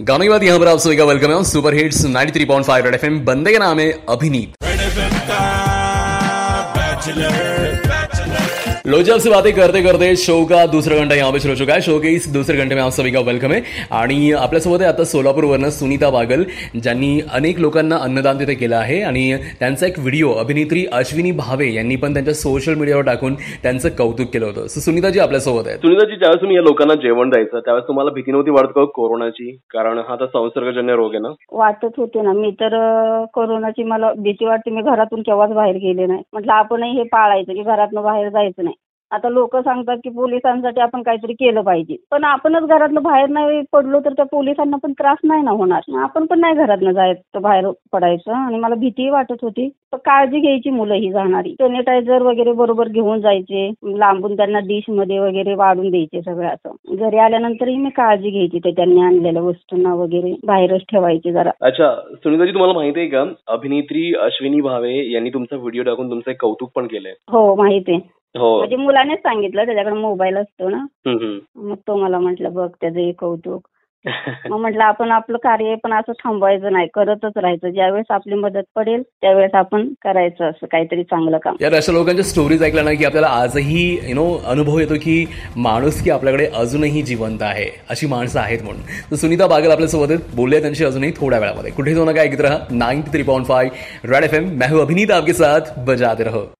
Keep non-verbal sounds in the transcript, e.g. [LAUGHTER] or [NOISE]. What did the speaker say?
गाने के बाद यहाँ पर आप सभी का वेलकम है सुपर हिट्स 93.5 रेड एफएम बंदे का नाम है अभिनीत। लो जी आपसे बातें करते करते शो का दूसरा घंटा यहाँ पे शुरू हो चुका है। शो के इस दूसरे घंटे में आप सभी का वेलकम आहे आणि आपल्यासोबत आहे आता सोलापूरवरनं सुनीता बागल ज्यांनी अनेक लोकांना अन्नदान तिथे केलं आहे. आणि त्यांचा एक व्हिडिओ अभिनेत्री अश्विनी भावे यांनी पण त्यांच्या सोशल मीडियावर टाकून त्यांचं कौतुक केलं होतं. सो सुनीताजी आपल्यासोबत आहेत. सुनीताजी ज्यावेळेस तुम्ही या लोकांना जेवण द्यायचं त्यावेळेस तुम्हाला भीती नव्हती वाटत का कोरोनाची? कारण हा आता संसर्गजन्य रोग आहे ना? वाटत होते ना. मी तर कोरोनाची मला भीती वाटते. मी घरातून केव्हाच बाहेर गेले नाही. म्हटलं आपणही हे पाळायचं की घरातनं बाहेर जायचं नाही. आता लोक सांगतात की पोलिसांसाठी आपण काहीतरी केलं पाहिजे. पण आपणच घरातनं बाहेर नाही पडलो तर त्या पोलिसांना पण त्रास नाही ना होणार. आपण पण नाही घरातनं जायचं बाहेर पडायचं. आणि मला भीतीही वाटत होती. पण काळजी घ्यायची मुलं ही जाणारी. सॅनिटायझर वगैरे बरोबर घेऊन जायचे. लांबून त्यांना डिशमध्ये वगैरे वाढून द्यायचे सगळं असं. घरी आल्यानंतरही मी काळजी घ्यायची ते त्यांनी आणलेल्या वस्तूंना वगैरे बाहेरच ठेवायची जरा. अच्छा सुनीताजी तुम्हाला माहिती आहे का? अभिनेत्री अश्विनी भावे यांनी तुमचा व्हिडिओ टाकून तुमचं एक कौतुक पण केलंय. हो माहिती आहे. म्हणजे मुलानेच सांगितलं त्याच्याकडे मोबाईल असतो ना. मग तो मला म्हटलं बघ त्याचं एक कौतुक. [LAUGHS] मग म्हटलं आपण आपलं कार्य पण असं थांबवायचं नाही करतच राहायचं. ज्यावेळेस आपली मदत पडेल त्यावेळेस आपण करायचं असं काहीतरी चांगलं काम. यार अशा लोकांच्या स्टोरीज ऐकल्या ना की आपल्याला आजही यु नो अनुभव येतो की माणूस की आपल्याकडे अजूनही जिवंत आहे अशी माणसं आहेत म्हणून. तर सुनीता बागल आपल्यासोबत बोलूया त्यांची अजूनही थोड्या वेळामध्ये. कुठे जाऊ नका ऐकत रहा. Ninety three point five red F M मैं हूं अभिनीत आपके साथ बजाते रहो.